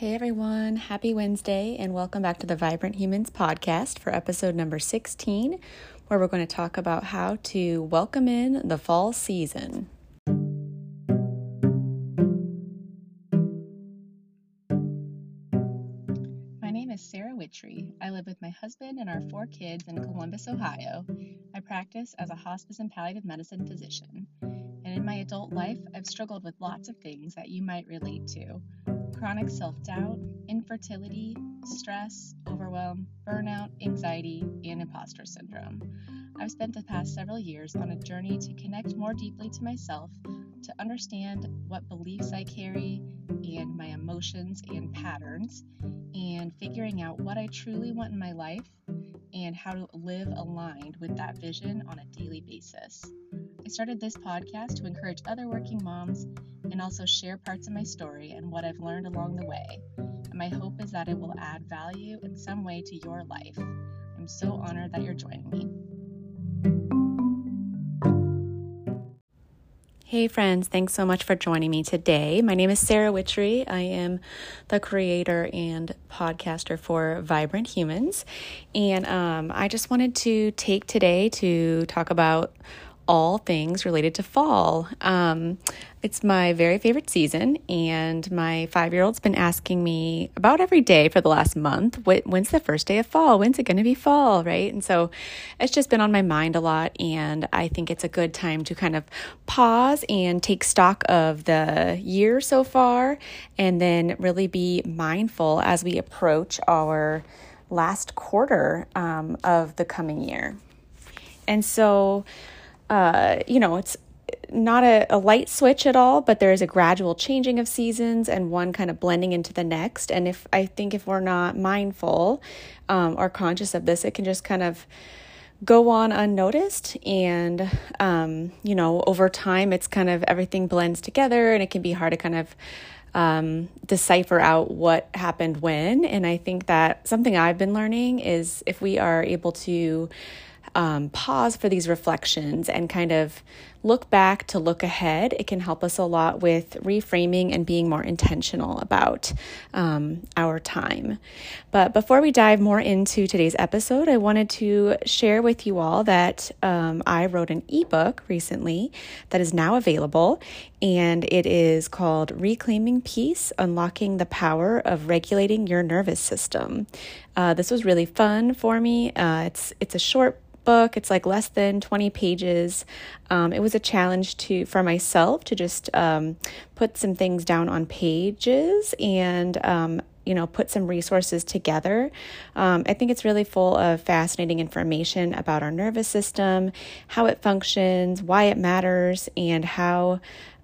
Hey everyone, happy Wednesday, and welcome back to the Vibrant Humans podcast for episode number 16, where we're going to talk about how to welcome in the fall season. My name is Sarah Witry. I live with my husband and our four kids in Columbus, Ohio. I practice as a hospice and palliative medicine physician. And in my adult life, I've struggled with lots of things that you might relate to chronic self doubt, infertility, stress, overwhelm, burnout, anxiety, and imposter syndrome. I've spent the past several years on a journey to connect more deeply to myself, to understand what beliefs I carry and my emotions and patterns, and figuring out what I truly want in my life and how to live aligned with that vision on a daily basis. I started this podcast to encourage other working moms and also share parts of my story and what I've learned along the way. And my hope is that it will add value in some way to your life. I'm so honored that you're joining me. Hey, friends, thanks so much for joining me today. My name is Sarah Witry. I am the creator and podcaster for Vibrant Humans. And um, I just wanted to take today to talk about all things related to fall. Um, it's my very favorite season, and my five year old's been asking me about every day for the last month when's the first day of fall? When's it going to be fall? Right. And so it's just been on my mind a lot, and I think it's a good time to kind of pause and take stock of the year so far, and then really be mindful as we approach our last quarter um, of the coming year. And so, uh, you know, it's not a, a, light switch at all, but there is a gradual changing of seasons and one kind of blending into the next. And if I think if we're not mindful um, or conscious of this, it can just kind of go on unnoticed. And, um, you know, over time, it's kind of everything blends together and it can be hard to kind of um, decipher out what happened when. And I think that something I've been learning is if we are able to um, pause for these reflections and kind of look back to look ahead, it can help us a lot with reframing and being more intentional about um, our time. But before we dive more into today's episode, I wanted to share with you all that um, I wrote an ebook recently that is now available, and it is called Reclaiming Peace Unlocking the Power of Regulating Your Nervous System. Uh, this was really fun for me. Uh, it's, it's a short book. It's like less than 20 pages. Um, it was a challenge to for myself to just um, put some things down on pages and um, you know put some resources together um, i think it's really full of fascinating information about our nervous system how it functions why it matters and how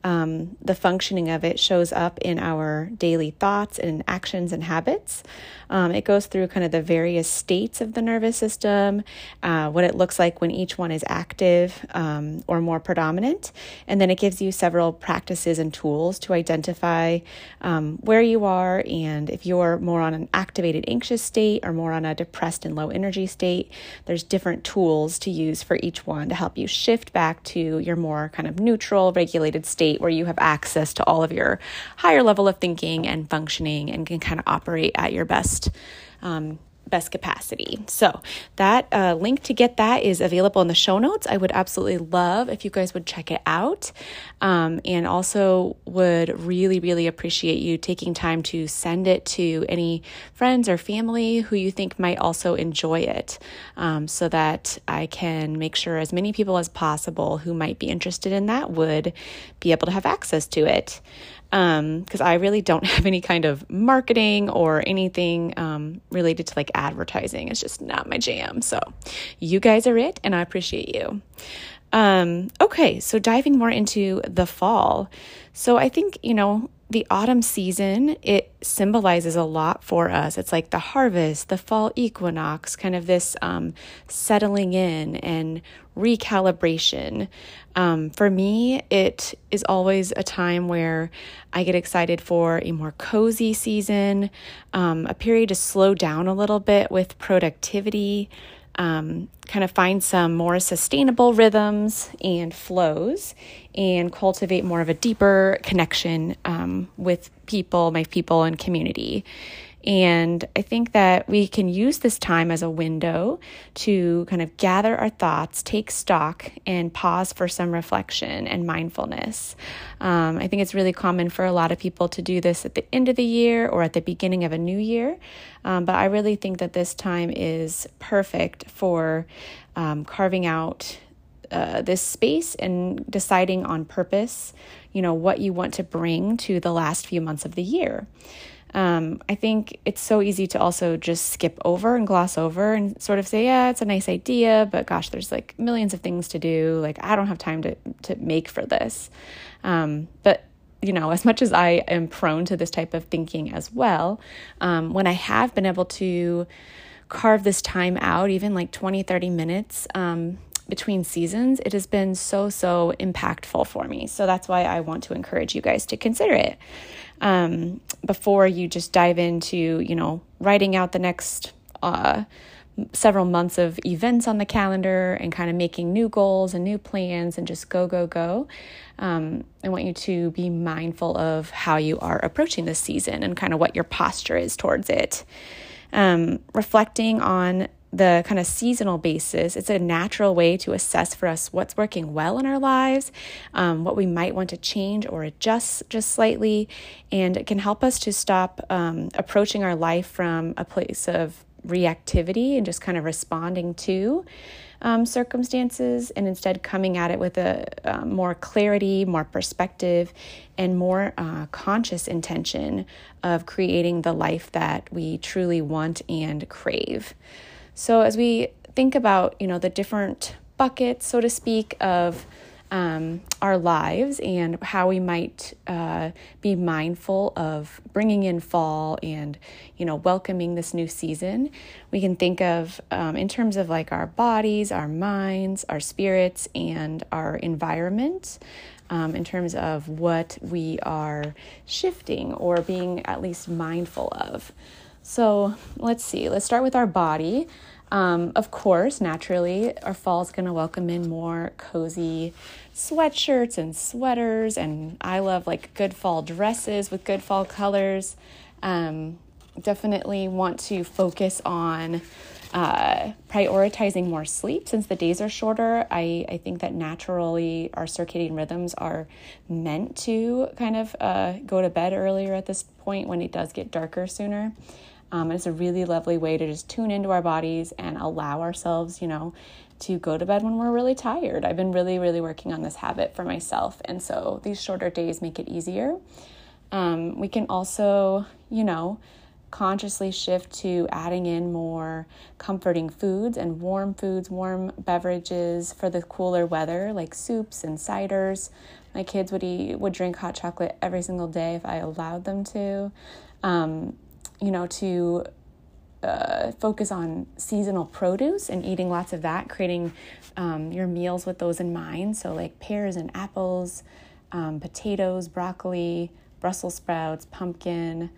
um, the functioning of it shows up in our daily thoughts and actions and habits. Um, it goes through kind of the various states of the nervous system, uh, what it looks like when each one is active um, or more predominant, and then it gives you several practices and tools to identify um, where you are and if you're more on an activated anxious state or more on a depressed and low energy state. There's different tools to use for each one to help you shift back to your more kind of neutral, regulated state where you have access to all of your higher level of thinking and functioning and can kind of operate at your best um, best capacity. So, that uh, link to get that is available in the show notes. I would absolutely love if you guys would check it out. Um, and also, would really, really appreciate you taking time to send it to any friends or family who you think might also enjoy it um, so that I can make sure as many people as possible who might be interested in that would be able to have access to it because um, I really don't have any kind of marketing or anything um, related to like advertising. It's just not my jam. So you guys are it, and I appreciate you. Um, okay, so diving more into the fall. So I think, you know, the autumn season, it symbolizes a lot for us. It's like the harvest, the fall equinox, kind of this um, settling in and recalibration. Um, for me, it is always a time where I get excited for a more cozy season, um, a period to slow down a little bit with productivity. Um, kind of find some more sustainable rhythms and flows and cultivate more of a deeper connection um, with people, my people, and community. And I think that we can use this time as a window to kind of gather our thoughts, take stock, and pause for some reflection and mindfulness. Um, I think it's really common for a lot of people to do this at the end of the year or at the beginning of a new year. Um, but I really think that this time is perfect for um, carving out uh, this space and deciding on purpose, you know, what you want to bring to the last few months of the year. Um, I think it's so easy to also just skip over and gloss over and sort of say, yeah, it's a nice idea, but gosh, there's like millions of things to do. Like, I don't have time to, to make for this. Um, but you know, as much as I am prone to this type of thinking as well, um, when I have been able to carve this time out, even like 20, 30 minutes um, between seasons, it has been so, so impactful for me. So that's why I want to encourage you guys to consider it um, before you just dive into, you know, writing out the next uh, several months of events on the calendar and kind of making new goals and new plans and just go, go, go. Um, I want you to be mindful of how you are approaching this season and kind of what your posture is towards it. Um, reflecting on the kind of seasonal basis, it's a natural way to assess for us what's working well in our lives, um, what we might want to change or adjust just slightly, and it can help us to stop um, approaching our life from a place of reactivity and just kind of responding to um, circumstances and instead coming at it with a uh, more clarity, more perspective, and more uh, conscious intention of creating the life that we truly want and crave. So as we think about, you know, the different buckets, so to speak, of um, our lives and how we might uh, be mindful of bringing in fall and you know welcoming this new season we can think of um, in terms of like our bodies our minds our spirits and our environment um, in terms of what we are shifting or being at least mindful of so let's see, let's start with our body. Um, of course, naturally, our fall is going to welcome in more cozy sweatshirts and sweaters, and I love like good fall dresses with good fall colors. Um, definitely want to focus on uh, prioritizing more sleep since the days are shorter. I, I think that naturally our circadian rhythms are meant to kind of uh, go to bed earlier at this point when it does get darker sooner. Um, it's a really lovely way to just tune into our bodies and allow ourselves, you know, to go to bed when we're really tired. I've been really, really working on this habit for myself. And so these shorter days make it easier. Um, we can also, you know, consciously shift to adding in more comforting foods and warm foods, warm beverages for the cooler weather, like soups and ciders. My kids would eat would drink hot chocolate every single day if I allowed them to. Um, you know, to uh, focus on seasonal produce and eating lots of that, creating um, your meals with those in mind. So, like pears and apples, um, potatoes, broccoli, Brussels sprouts, pumpkin,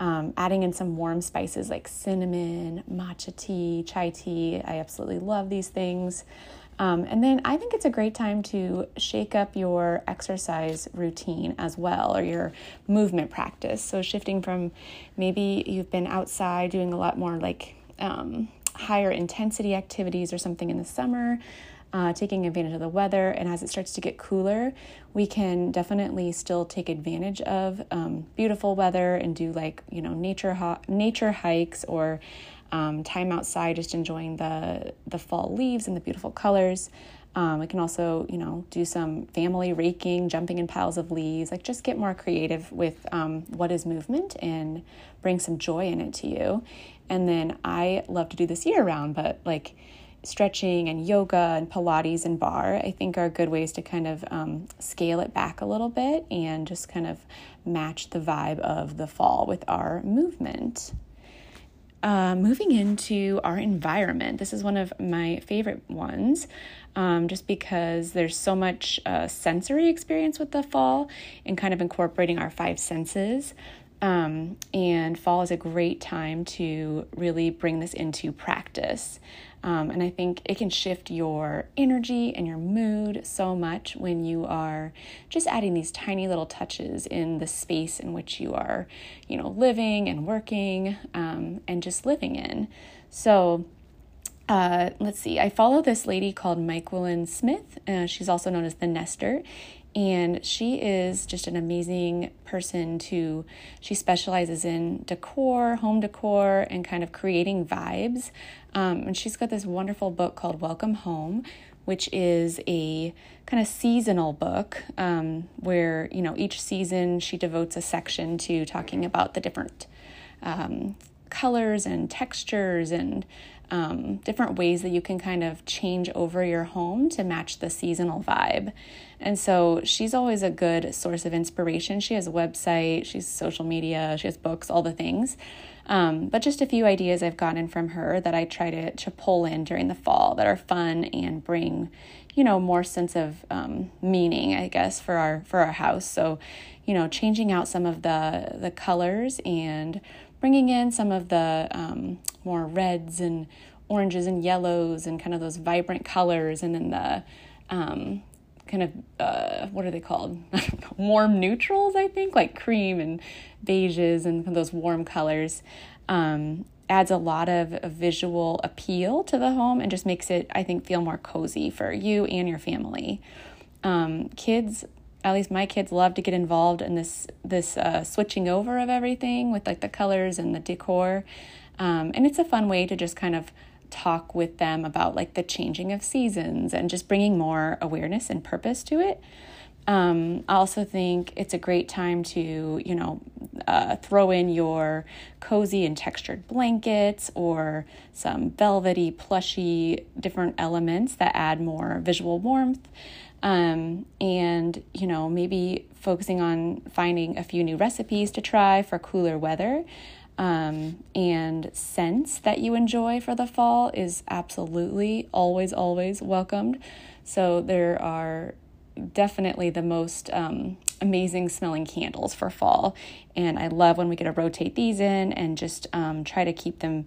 um, adding in some warm spices like cinnamon, matcha tea, chai tea. I absolutely love these things. Um, and then I think it's a great time to shake up your exercise routine as well, or your movement practice. So, shifting from maybe you've been outside doing a lot more like um, higher intensity activities or something in the summer, uh, taking advantage of the weather. And as it starts to get cooler, we can definitely still take advantage of um, beautiful weather and do like, you know, nature, ho- nature hikes or um, time outside, just enjoying the the fall leaves and the beautiful colors. Um, we can also, you know, do some family raking, jumping in piles of leaves, like just get more creative with um, what is movement and bring some joy in it to you. And then I love to do this year round, but like stretching and yoga and Pilates and barre, I think are good ways to kind of um, scale it back a little bit and just kind of match the vibe of the fall with our movement. Uh, moving into our environment, this is one of my favorite ones um, just because there's so much uh, sensory experience with the fall and kind of incorporating our five senses. Um, and fall is a great time to really bring this into practice. Um, and I think it can shift your energy and your mood so much when you are just adding these tiny little touches in the space in which you are, you know, living and working um, and just living in. So, uh, let's see, I follow this lady called Myquillyn Smith. Uh, she's also known as the Nester. And she is just an amazing person to, she specializes in decor, home decor, and kind of creating vibes. Um, and she's got this wonderful book called Welcome Home, which is a kind of seasonal book um, where, you know, each season she devotes a section to talking about the different um, colors and textures and um, different ways that you can kind of change over your home to match the seasonal vibe. And so she's always a good source of inspiration. She has a website, she's social media, she has books, all the things. Um, but just a few ideas I've gotten from her that I try to, to pull in during the fall that are fun and bring, you know, more sense of um, meaning, I guess, for our for our house. So, you know, changing out some of the the colors and bringing in some of the um, more reds and oranges and yellows and kind of those vibrant colors, and then the um, kind of uh, what are they called? warm neutrals, I think, like cream and beiges and those warm colors. Um, adds a lot of visual appeal to the home and just makes it, I think, feel more cozy for you and your family. Um, kids at least my kids love to get involved in this this uh, switching over of everything with like the colors and the decor um, and it's a fun way to just kind of talk with them about like the changing of seasons and just bringing more awareness and purpose to it um, I also think it's a great time to, you know, uh, throw in your cozy and textured blankets or some velvety, plushy, different elements that add more visual warmth. Um, and, you know, maybe focusing on finding a few new recipes to try for cooler weather. Um, and scents that you enjoy for the fall is absolutely always, always welcomed. So there are definitely the most um, amazing smelling candles for fall. And I love when we get to rotate these in and just um, try to keep them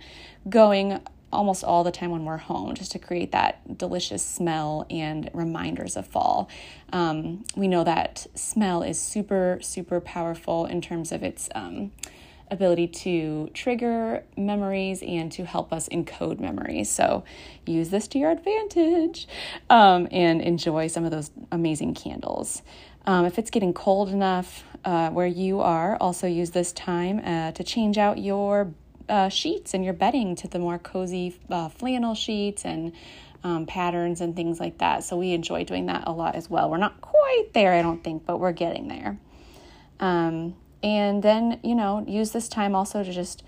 going almost all the time when we're home, just to create that delicious smell and reminders of fall. Um, we know that smell is super, super powerful in terms of its um, ability to trigger memories and to help us encode memories. So use this to your advantage um, and enjoy some of those amazing candles. Um, if it's getting cold enough uh, where you are, also use this time uh, to change out your uh, sheets and your bedding to the more cozy uh, flannel sheets and um, patterns and things like that. So we enjoy doing that a lot as well. We're not quite there, I don't think, but we're getting there. Um, and then, you know, use this time also to just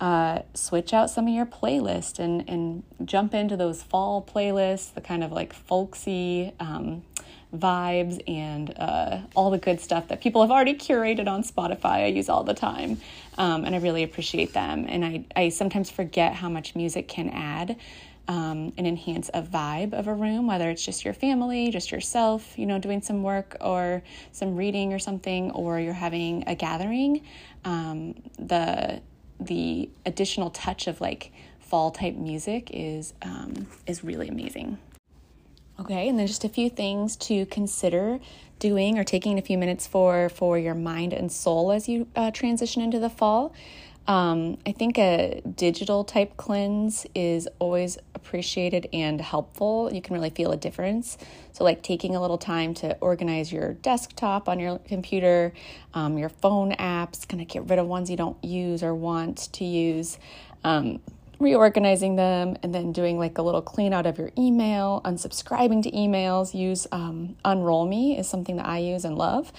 uh, switch out some of your playlist and, and jump into those fall playlists, the kind of like folksy um, vibes and uh, all the good stuff that people have already curated on Spotify. I use all the time, um, and I really appreciate them. And I, I sometimes forget how much music can add um, and enhance a vibe of a room, whether it's just your family, just yourself, you know, doing some work or some reading or something, or you're having a gathering. Um, the the additional touch of like fall type music is um, is really amazing. Okay, and then just a few things to consider doing or taking a few minutes for for your mind and soul as you uh, transition into the fall. Um, I think a digital type cleanse is always appreciated and helpful. You can really feel a difference. So, like taking a little time to organize your desktop on your computer, um, your phone apps, kind of get rid of ones you don't use or want to use. Um, reorganizing them and then doing like a little clean out of your email, unsubscribing to emails. Use um, Unroll Me is something that I use and love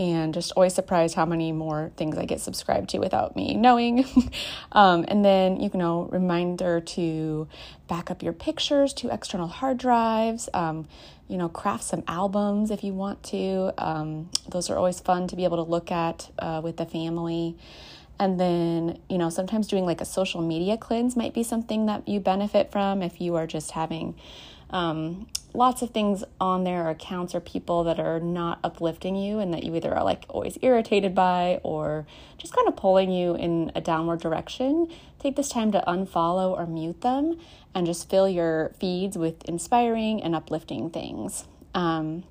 and just always surprised how many more things I get subscribed to without me knowing. um, and then, you know, reminder to back up your pictures to external hard drives. Um, you know, craft some albums if you want to. Um, those are always fun to be able to look at uh, with the family. And then, you know, sometimes doing like a social media cleanse might be something that you benefit from if you are just having um, lots of things on there, accounts or people that are not uplifting you and that you either are like always irritated by or just kind of pulling you in a downward direction, take this time to unfollow or mute them and just fill your feeds with inspiring and uplifting things. Um,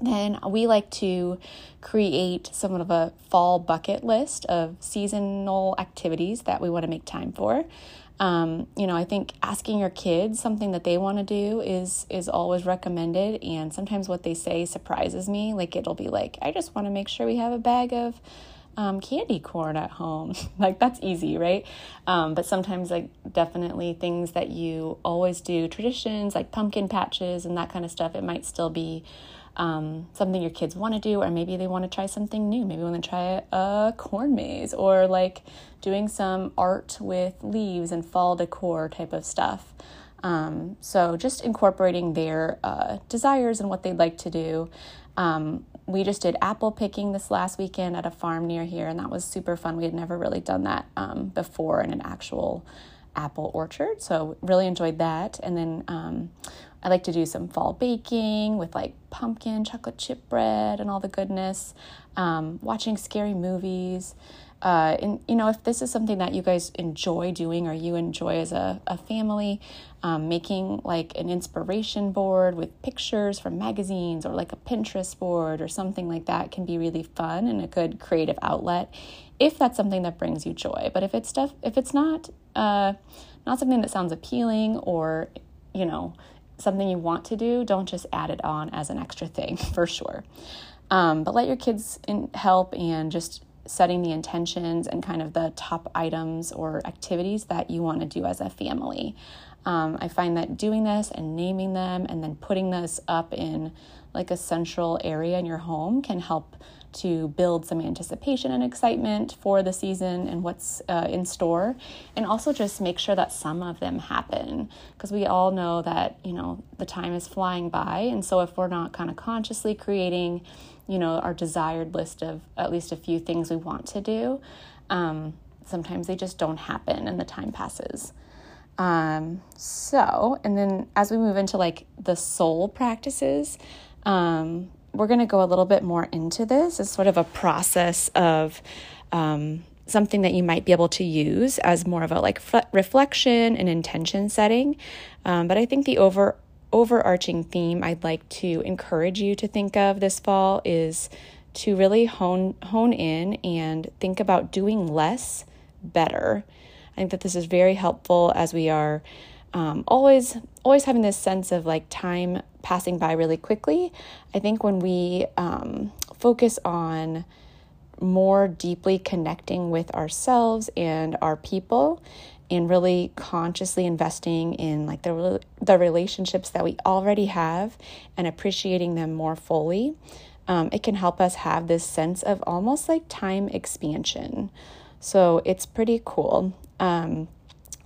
then we like to create somewhat of a fall bucket list of seasonal activities that we want to make time for. Um, you know, I think asking your kids something that they want to do is is always recommended. And sometimes what they say surprises me. Like it'll be like, I just want to make sure we have a bag of um, candy corn at home. like that's easy, right? Um, but sometimes, like definitely things that you always do, traditions like pumpkin patches and that kind of stuff. It might still be um, something your kids want to do, or maybe they want to try something new. Maybe want to try a corn maze or like doing some art with leaves and fall decor type of stuff. Um, so just incorporating their uh, desires and what they'd like to do. Um, we just did apple picking this last weekend at a farm near here, and that was super fun. We had never really done that um, before in an actual apple orchard, so really enjoyed that. And then um, I like to do some fall baking with like pumpkin, chocolate chip bread, and all the goodness. Um, watching scary movies. Uh, and you know, if this is something that you guys enjoy doing or you enjoy as a, a family, um, making like an inspiration board with pictures from magazines or like a Pinterest board or something like that can be really fun and a good creative outlet if that's something that brings you joy. But if it's stuff, if it's not, uh, not something that sounds appealing or, you know, something you want to do, don't just add it on as an extra thing for sure. Um, but let your kids in, help and just setting the intentions and kind of the top items or activities that you want to do as a family. Um, I find that doing this and naming them and then putting this up in like a central area in your home can help to build some anticipation and excitement for the season and what's uh, in store and also just make sure that some of them happen. Because we all know that you know the time is flying by and so if we're not kind of consciously creating you know our desired list of at least a few things we want to do um, sometimes they just don't happen and the time passes. Um, so and then as we move into like the soul practices um, we're going to go a little bit more into this as sort of a process of um, something that you might be able to use as more of a like f- reflection and intention setting. Um, but I think the over overarching theme I'd like to encourage you to think of this fall is to really hone hone in and think about doing less better. I think that this is very helpful as we are um, always always having this sense of like time passing by really quickly. I think when we um, focus on more deeply connecting with ourselves and our people and really consciously investing in like the the relationships that we already have and appreciating them more fully um, it can help us have this sense of almost like time expansion so it's pretty cool um,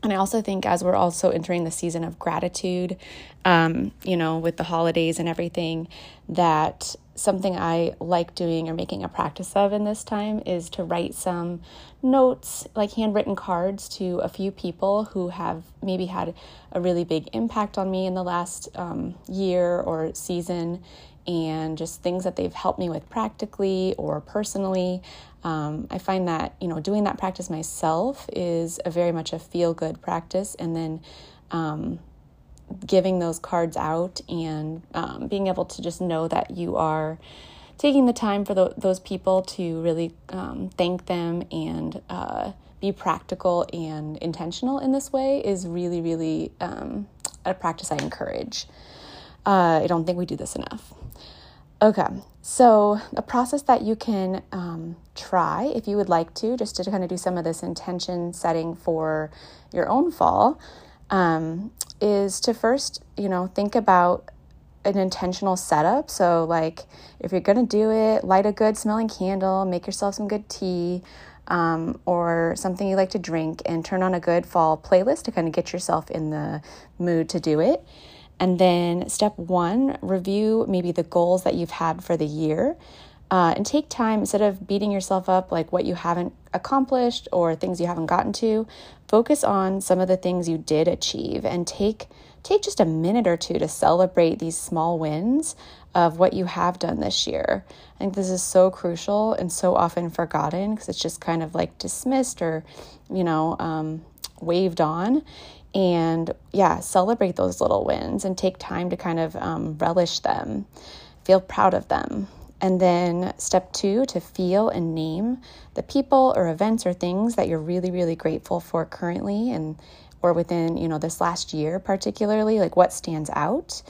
and I also think as we're also entering the season of gratitude, um, you know, with the holidays and everything, that something I like doing or making a practice of in this time is to write some notes, like handwritten cards to a few people who have maybe had a really big impact on me in the last um, year or season and just things that they've helped me with practically or personally. Um, I find that you know doing that practice myself is a very much a feel good practice, and then um, giving those cards out and um, being able to just know that you are taking the time for the, those people to really um, thank them and uh, be practical and intentional in this way is really really um, a practice I encourage. Uh, I don't think we do this enough. Okay, so a process that you can um, try if you would like to, just to kind of do some of this intention setting for your own fall, um, is to first, you know, think about an intentional setup. So, like, if you're gonna do it, light a good smelling candle, make yourself some good tea. Um, or something you like to drink, and turn on a good fall playlist to kind of get yourself in the mood to do it. And then step one, review maybe the goals that you've had for the year. Uh, and take time instead of beating yourself up like what you haven't accomplished or things you haven't gotten to focus on some of the things you did achieve and take take just a minute or two to celebrate these small wins of what you have done this year. I think this is so crucial and so often forgotten because it's just kind of like dismissed or, you know, um, waved on. And yeah, celebrate those little wins and take time to kind of um, relish them, feel proud of them. And then step two, to feel and name the people or events or things that you're really, really grateful for currently and or within, you know, this last year particularly, like what stands out.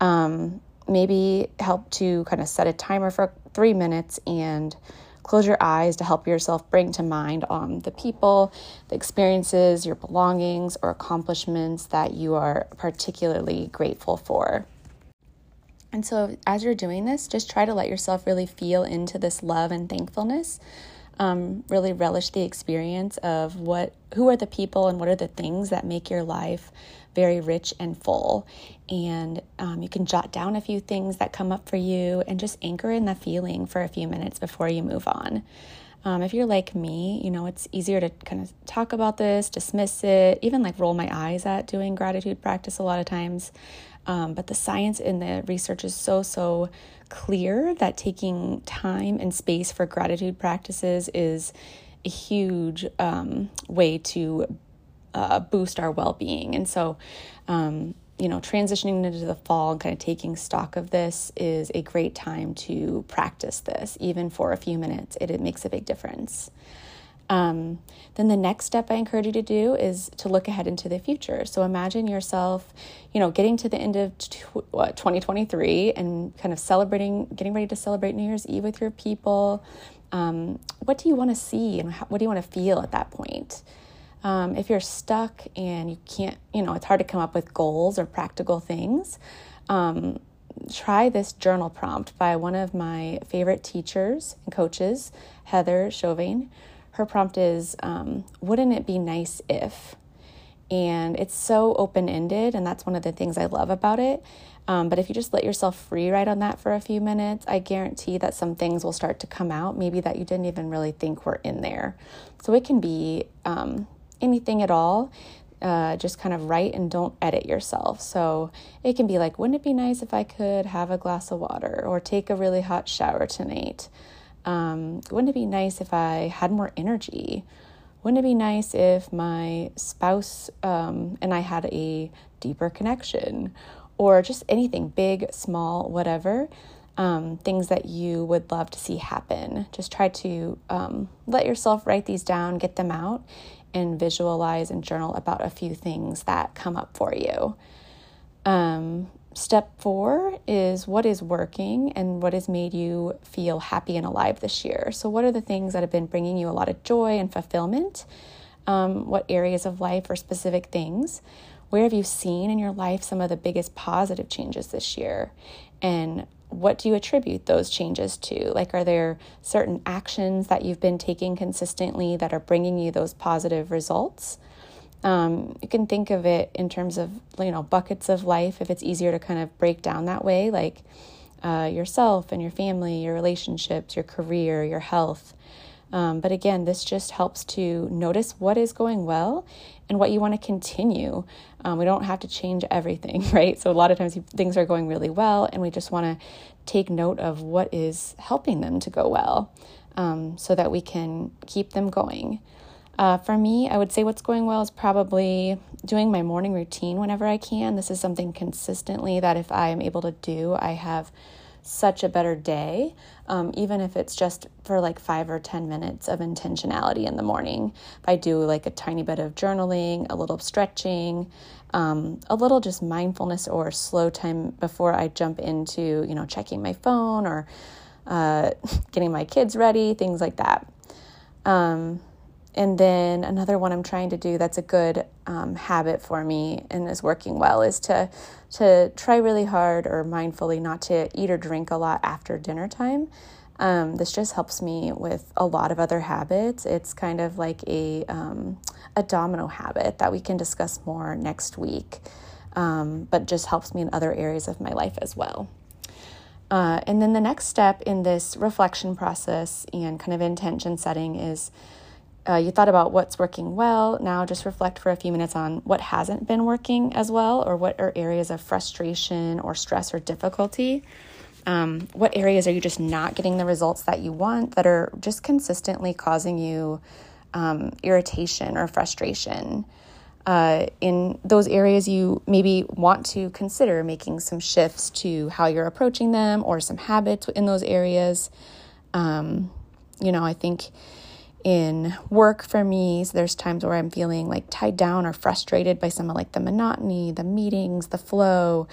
Um, maybe help to kind of set a timer for three minutes and close your eyes to help yourself bring to mind um, the people, the experiences, your belongings, or accomplishments that you are particularly grateful for. And so, as you're doing this, just try to let yourself really feel into this love and thankfulness. Um, really relish the experience of what, who are the people, and what are the things that make your life very rich and full. And um, you can jot down a few things that come up for you, and just anchor in the feeling for a few minutes before you move on. Um, if you're like me, you know, it's easier to kind of talk about this, dismiss it, even like roll my eyes at doing gratitude practice a lot of times. Um, but the science in the research is so, so clear that taking time and space for gratitude practices is a huge um, way to uh, boost our well being. And so, um, you know, transitioning into the fall and kind of taking stock of this is a great time to practice this, even for a few minutes. It, it makes a big difference. Um, then the next step I encourage you to do is to look ahead into the future. So imagine yourself, you know, getting to the end of what, 2023 and kind of celebrating, getting ready to celebrate New Year's Eve with your people. Um, what do you want to see and how, what do you want to feel at that point? Um, if you're stuck and you can't, you know, it's hard to come up with goals or practical things, um, try this journal prompt by one of my favorite teachers and coaches, Heather Chauvin. Her prompt is, um, Wouldn't it be nice if? And it's so open ended, and that's one of the things I love about it. Um, but if you just let yourself free write on that for a few minutes, I guarantee that some things will start to come out, maybe that you didn't even really think were in there. So it can be um, anything at all. Uh, just kind of write and don't edit yourself. So it can be like, wouldn't it be nice if I could have a glass of water or take a really hot shower tonight? Um, wouldn't it be nice if I had more energy? Wouldn't it be nice if my spouse um, and I had a deeper connection? Or just anything, big, small, whatever, um, things that you would love to see happen. Just try to um, let yourself write these down, get them out, and visualize and journal about a few things that come up for you. Um, step four is what is working and what has made you feel happy and alive this year. So, what are the things that have been bringing you a lot of joy and fulfillment? Um, what areas of life or specific things? Where have you seen in your life some of the biggest positive changes this year? And what do you attribute those changes to? Like, are there certain actions that you've been taking consistently that are bringing you those positive results? Um, you can think of it in terms of, you know, buckets of life if it's easier to kind of break down that way, like uh, yourself and your family, your relationships, your career, your health. Um, but again, this just helps to notice what is going well and what you want to continue. Um, we don't have to change everything, right? So, a lot of times things are going really well, and we just want to take note of what is helping them to go well um, so that we can keep them going. Uh, for me, I would say what's going well is probably doing my morning routine whenever I can. This is something consistently that if I am able to do, I have such a better day, um, even if it's just for like five or 10 minutes of intentionality in the morning. If I do like a tiny bit of journaling, a little stretching, um, a little just mindfulness or slow time before I jump into, you know, checking my phone or uh, getting my kids ready, things like that. Um, and then another one I'm trying to do that's a good um, habit for me and is working well is to to try really hard or mindfully not to eat or drink a lot after dinner time. Um, this just helps me with a lot of other habits. It's kind of like a um, a domino habit that we can discuss more next week, um, but just helps me in other areas of my life as well. Uh, and then the next step in this reflection process and kind of intention setting is uh, you thought about what's working well. Now just reflect for a few minutes on what hasn't been working as well, or what are areas of frustration or stress or difficulty. Um, what areas are you just not getting the results that you want that are just consistently causing you um, irritation or frustration? Uh, in those areas, you maybe want to consider making some shifts to how you're approaching them or some habits in those areas. Um, you know, I think in work for me. So there's times where I'm feeling like tied down or frustrated by some of like the monotony, the meetings, the flow,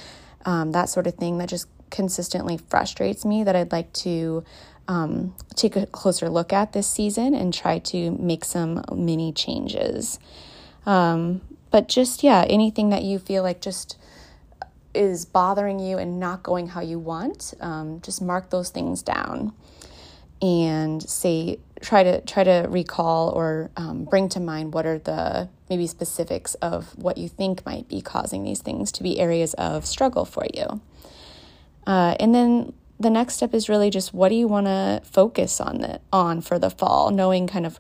um, that sort of thing that just consistently frustrates me that I'd like to um, take a closer look at this season and try to make some mini changes. Um, but just, yeah, anything that you feel like just is bothering you and not going how you want, um, just mark those things down and say try to try to recall or um, bring to mind what are the maybe specifics of what you think might be causing these things to be areas of struggle for you. Uh, and then the next step is really just what do you want to focus on the, on for the fall knowing kind of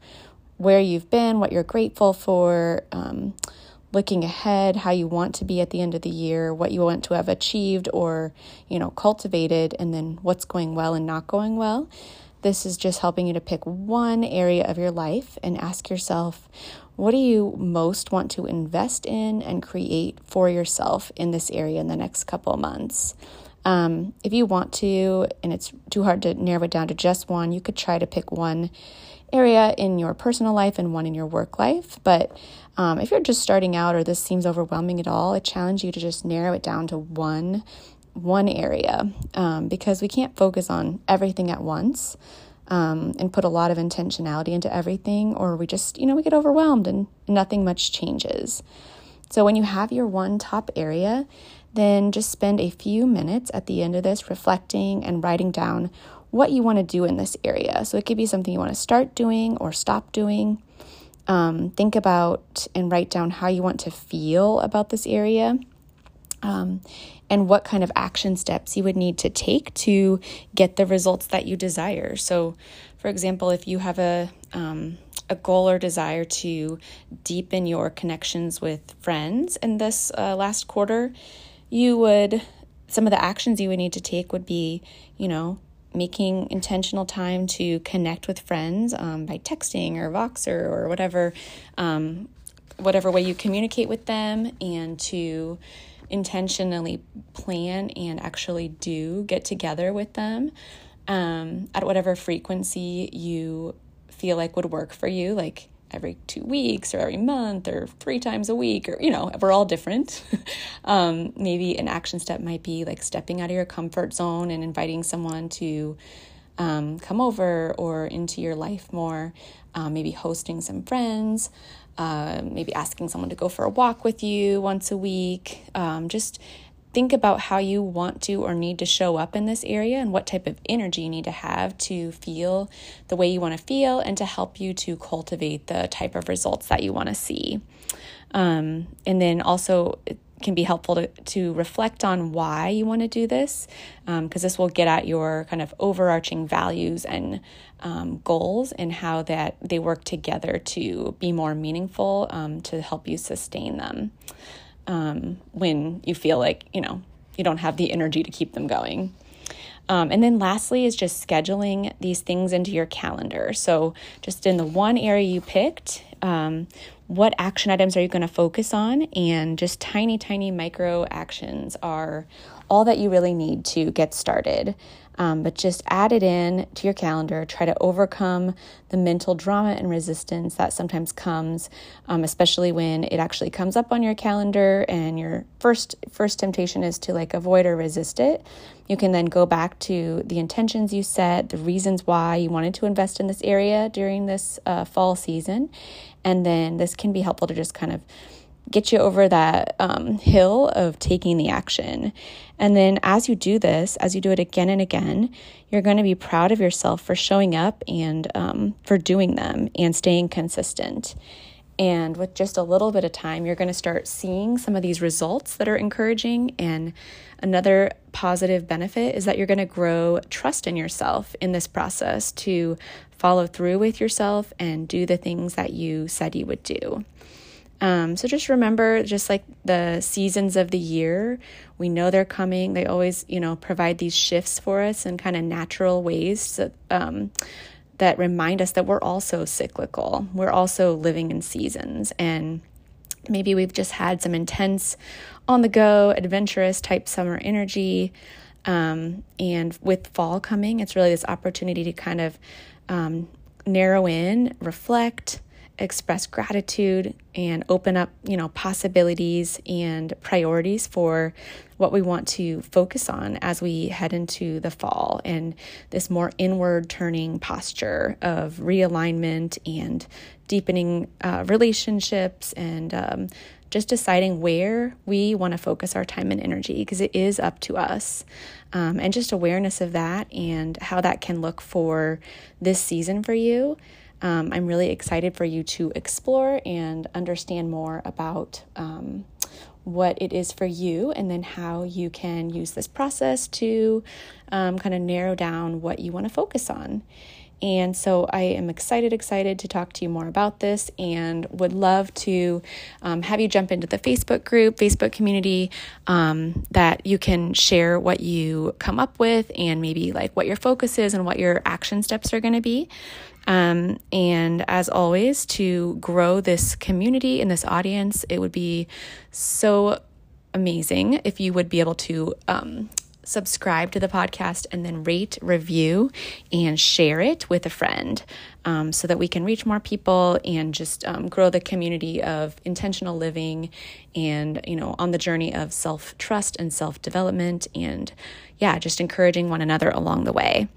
where you've been what you're grateful for um, looking ahead how you want to be at the end of the year what you want to have achieved or you know cultivated and then what's going well and not going well this is just helping you to pick one area of your life and ask yourself, what do you most want to invest in and create for yourself in this area in the next couple months? Um, if you want to, and it's too hard to narrow it down to just one, you could try to pick one area in your personal life and one in your work life. But um, if you're just starting out or this seems overwhelming at all, I challenge you to just narrow it down to one one area um, because we can't focus on everything at once um, and put a lot of intentionality into everything, or we just, you know, we get overwhelmed and nothing much changes. So when you have your one top area, then just spend a few minutes at the end of this reflecting and writing down what you want to do in this area. So it could be something you want to start doing or stop doing. Um, think about and write down how you want to feel about this area um, and what kind of action steps you would need to take to get the results that you desire. So, for example, if you have a um, a goal or desire to deepen your connections with friends in this uh, last quarter, you would some of the actions you would need to take would be, you know, making intentional time to connect with friends um, by texting or Voxer or whatever, um, whatever way you communicate with them, and to intentionally plan and actually do get together with them um, at whatever frequency you feel like would work for you, like every two weeks or every month or three times a week or you know we're all different. Um, maybe an action step might be like stepping out of your comfort zone and inviting someone to um, come over or into your life more um, maybe hosting some friends uh, maybe asking someone to go for a walk with you once a week. Um, just think about how you want to or need to show up in this area and what type of energy you need to have to feel the way you want to feel and to help you to cultivate the type of results that you want to see. Um, and then also, can be helpful to, to reflect on why you want to do this, because um, this will get at your kind of overarching values and um, goals and how that they work together to be more meaningful um, to help you sustain them um, when you feel like you know you don't have the energy to keep them going. Um, and then lastly is just scheduling these things into your calendar. So, just in the one area you picked, um, what action items are you going to focus on? And just tiny, tiny micro actions are all that you really need to get started. Um, but just add it in to your calendar. Try to overcome the mental drama and resistance that sometimes comes, um, especially when it actually comes up on your calendar and your first first temptation is to like avoid or resist it. You can then go back to the intentions you set, the reasons why you wanted to invest in this area during this uh, fall season, and then this can be helpful to just kind of get you over that um, hill of taking the action. And then as you do this, as you do it again and again, you're going to be proud of yourself for showing up and um, for doing them and staying consistent. And with just a little bit of time, you're going to start seeing some of these results that are encouraging. And another positive benefit is that you're going to grow trust in yourself in this process to follow through with yourself and do the things that you said you would do. Um, so just remember, just like the seasons of the year, we know they're coming. They always, you know, provide these shifts for us in kind of natural ways um, that remind us that we're also cyclical. We're also living in seasons. And maybe we've just had some intense, on the go, adventurous type summer energy. Um, and with fall coming, it's really this opportunity to kind of um, narrow in, reflect, express gratitude and open up, you know, possibilities and priorities for what we want to focus on as we head into the fall and this more inward turning posture of realignment and deepening uh, relationships and um, just deciding where we want to focus our time and energy because it is up to us. Um, and just awareness of that and how that can look for this season for you um, I'm really excited for you to explore and understand more about um, what it is for you and then how you can use this process to um, kind of narrow down what you want to focus on. And so I am excited, excited to talk to you more about this and would love to um, have you jump into the Facebook group, Facebook community um, that you can share what you come up with and maybe like what your focus is and what your action steps are going to be. Um, and as always, to grow this community and this audience, it would be so amazing if you would be able to um, subscribe to the podcast and then rate, review, and share it with a friend um, so that we can reach more people and just um, grow the community of intentional living and, you know, on the journey of self trust and self development and, yeah, just encouraging one another along the way.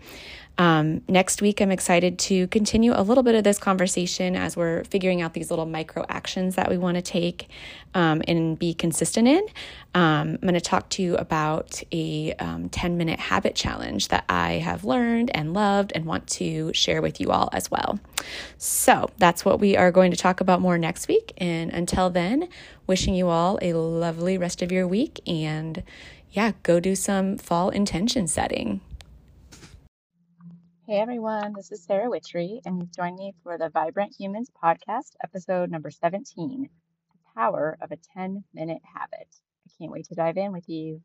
Um, next week, I'm excited to continue a little bit of this conversation as we're figuring out these little micro actions that we want to take um, and be consistent in. Um, I'm going to talk to you about a um, 10 minute habit challenge that I have learned and loved and want to share with you all as well. So that's what we are going to talk about more next week. And until then, wishing you all a lovely rest of your week and yeah, go do some fall intention setting. Hey everyone, this is Sarah Witchery, and you've joined me for the Vibrant Humans podcast, episode number 17 The Power of a 10 Minute Habit. I can't wait to dive in with you.